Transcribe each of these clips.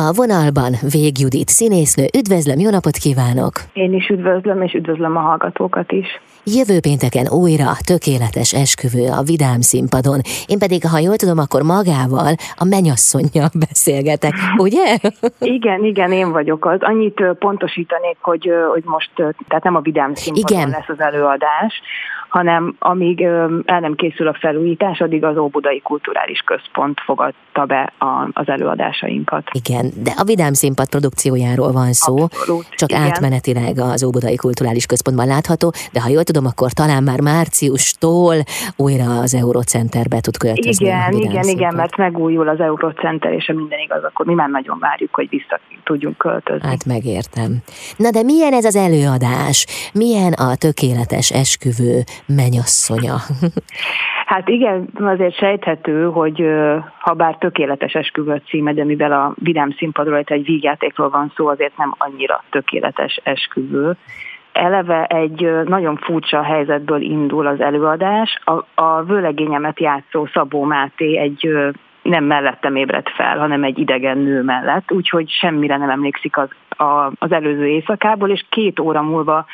A vonalban Vég Judit színésznő, üdvözlöm, jó napot kívánok! Én is üdvözlöm, és üdvözlöm a hallgatókat is. Jövő pénteken újra tökéletes esküvő a Vidám színpadon. Én pedig, ha jól tudom, akkor magával, a menyasszonyjal beszélgetek, ugye? Igen, igen, én vagyok az. Annyit pontosítanék, hogy, hogy most, tehát nem a Vidám színpadon igen. lesz az előadás, hanem amíg el nem készül a felújítás, addig az Óbudai Kulturális Központ fogadta be a, az előadásainkat. Igen, de a Vidám Színpad produkciójáról van szó, Abszolút, csak igen. átmenetileg az Óbudai Kulturális Központban látható, de ha jól tudom, akkor talán már márciustól újra az Eurocenterbe tud költözni. Igen, igen, színpad. igen, mert megújul az Eurocenter, és a minden igaz, akkor mi már nagyon várjuk, hogy vissza tudjunk költözni. Hát megértem. Na de milyen ez az előadás? Milyen a tökéletes esküvő menyasszonya. Hát igen, azért sejthető, hogy ha bár tökéletes esküvő címe, de mivel a Vidám színpadról egy vígjátékról van szó, azért nem annyira tökéletes esküvő. Eleve egy nagyon furcsa helyzetből indul az előadás. A, a vőlegényemet játszó Szabó Máté egy nem mellettem ébredt fel, hanem egy idegen nő mellett, úgyhogy semmire nem emlékszik az, a, az előző éjszakából, és két óra múlva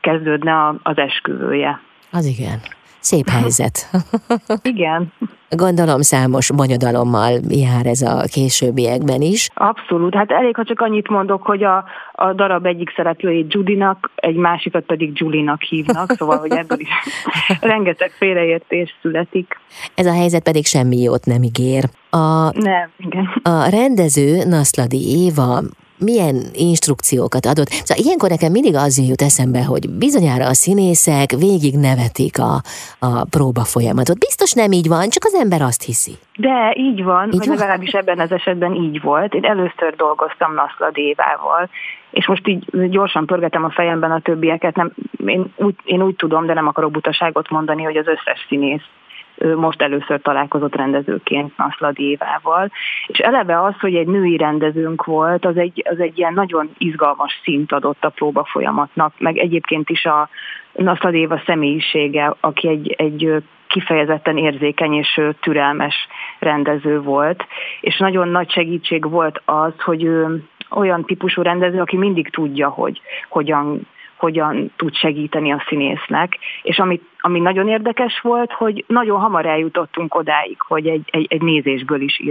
kezdődne a, az esküvője. Az igen. Szép helyzet. Igen. Gondolom számos bonyodalommal jár ez a későbbiekben is. Abszolút. Hát elég, ha csak annyit mondok, hogy a, a darab egyik szereplőjét Judinak, egy másikat pedig Julinak hívnak, szóval, hogy ebből is rengeteg félreértés születik. Ez a helyzet pedig semmi jót nem ígér. A, nem, igen. A rendező Naszladi Éva milyen instrukciókat adott. Szóval ilyenkor nekem mindig az jut eszembe, hogy bizonyára a színészek végig nevetik a, a próba folyamatot. Biztos nem így van, csak az ember azt hiszi. De így van, így van? legalábbis ebben az esetben így volt. Én először dolgoztam Naszla Dévával, és most így gyorsan pörgetem a fejemben a többieket. Nem, én, úgy, én úgy tudom, de nem akarok butaságot mondani, hogy az összes színész most először találkozott rendezőként Naszladi Évával. És eleve az, hogy egy női rendezőnk volt, az egy, az egy ilyen nagyon izgalmas szint adott a próba folyamatnak, meg egyébként is a Naszladi Éva személyisége, aki egy, egy kifejezetten érzékeny és türelmes rendező volt, és nagyon nagy segítség volt az, hogy ő olyan típusú rendező, aki mindig tudja, hogy hogyan hogyan tud segíteni a színésznek. És ami, ami nagyon érdekes volt, hogy nagyon hamar eljutottunk odáig, hogy egy, egy, egy nézésből is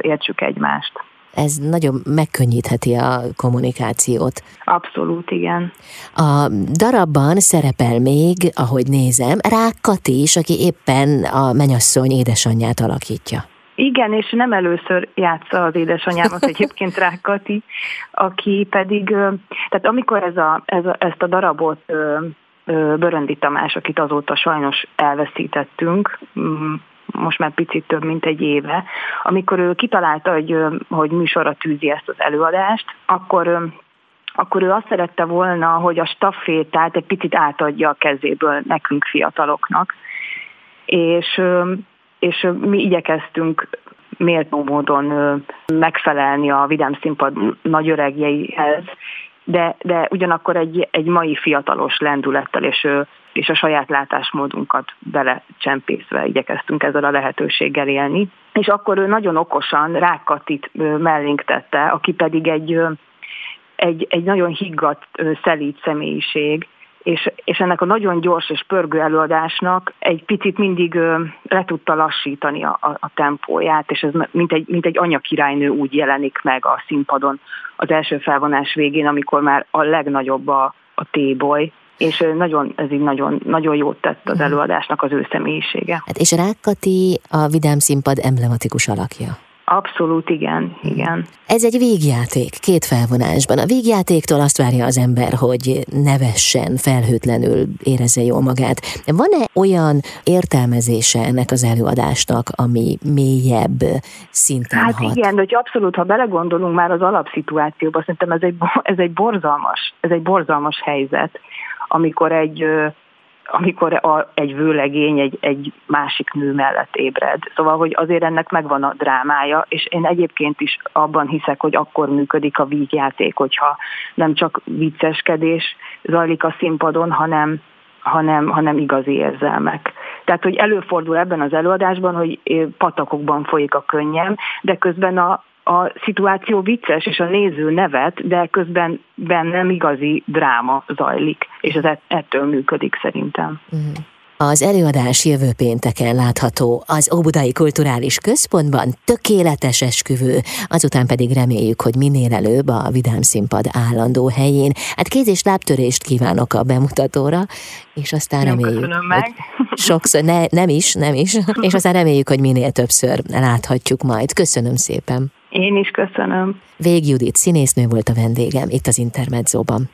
értsük egymást. Ez nagyon megkönnyítheti a kommunikációt. Abszolút, igen. A darabban szerepel még, ahogy nézem, Rák Kati is, aki éppen a menyasszony édesanyját alakítja. Igen, és nem először játsza az édesanyámat egyébként Rákati, aki pedig, tehát amikor ez a, ez a, ezt a darabot Böröndi Tamás, akit azóta sajnos elveszítettünk, most már picit több, mint egy éve, amikor ő kitalálta, hogy, hogy műsorra tűzi ezt az előadást, akkor akkor ő azt szerette volna, hogy a staffétát egy picit átadja a kezéből nekünk fiataloknak. És és mi igyekeztünk méltó módon megfelelni a Vidám Színpad nagyöregjeihez, de, de ugyanakkor egy, egy mai fiatalos lendülettel és, és a saját látásmódunkat belecsempészve igyekeztünk ezzel a lehetőséggel élni. És akkor ő nagyon okosan Rákatit mellénk tette, aki pedig egy, egy, egy nagyon higgadt, szelíd személyiség, és, és ennek a nagyon gyors és pörgő előadásnak egy picit mindig ö, le tudta lassítani a, a, a tempóját, és ez mint egy, mint egy anyakirálynő úgy jelenik meg a színpadon az első felvonás végén, amikor már a legnagyobb a, a téboly, és nagyon, ez így nagyon, nagyon jót tett az mhm. előadásnak az ő személyisége. Hát és Rákati a Vidám Színpad emblematikus alakja. Abszolút igen, igen. Ez egy végjáték, két felvonásban. A végjátéktól azt várja az ember, hogy nevessen, felhőtlenül érezze jól magát. Van-e olyan értelmezése ennek az előadásnak, ami mélyebb szinten Hát hat? igen, hogy abszolút, ha belegondolunk már az alapszituációba, szerintem ez egy, ez egy borzalmas, ez egy borzalmas helyzet, amikor egy amikor a, egy vőlegény egy, egy másik nő mellett ébred. Szóval, hogy azért ennek megvan a drámája, és én egyébként is abban hiszek, hogy akkor működik a vígjáték, hogyha nem csak vicceskedés zajlik a színpadon, hanem, hanem, hanem igazi érzelmek. Tehát, hogy előfordul ebben az előadásban, hogy patakokban folyik a könnyem, de közben a, a szituáció vicces, és a néző nevet, de közben bennem igazi dráma zajlik, és ez ettől működik szerintem. Uh-huh. Az előadás jövő pénteken látható az Óbudai Kulturális Központban tökéletes esküvő, azután pedig reméljük, hogy minél előbb a Vidám Színpad állandó helyén. Hát kéz és lábtörést kívánok a bemutatóra, és aztán nem reméljük, meg. sokszor, ne, nem is, nem is, és aztán reméljük, hogy minél többször láthatjuk majd. Köszönöm szépen. Én is köszönöm. Vég Judit színésznő volt a vendégem itt az Intermedzóban.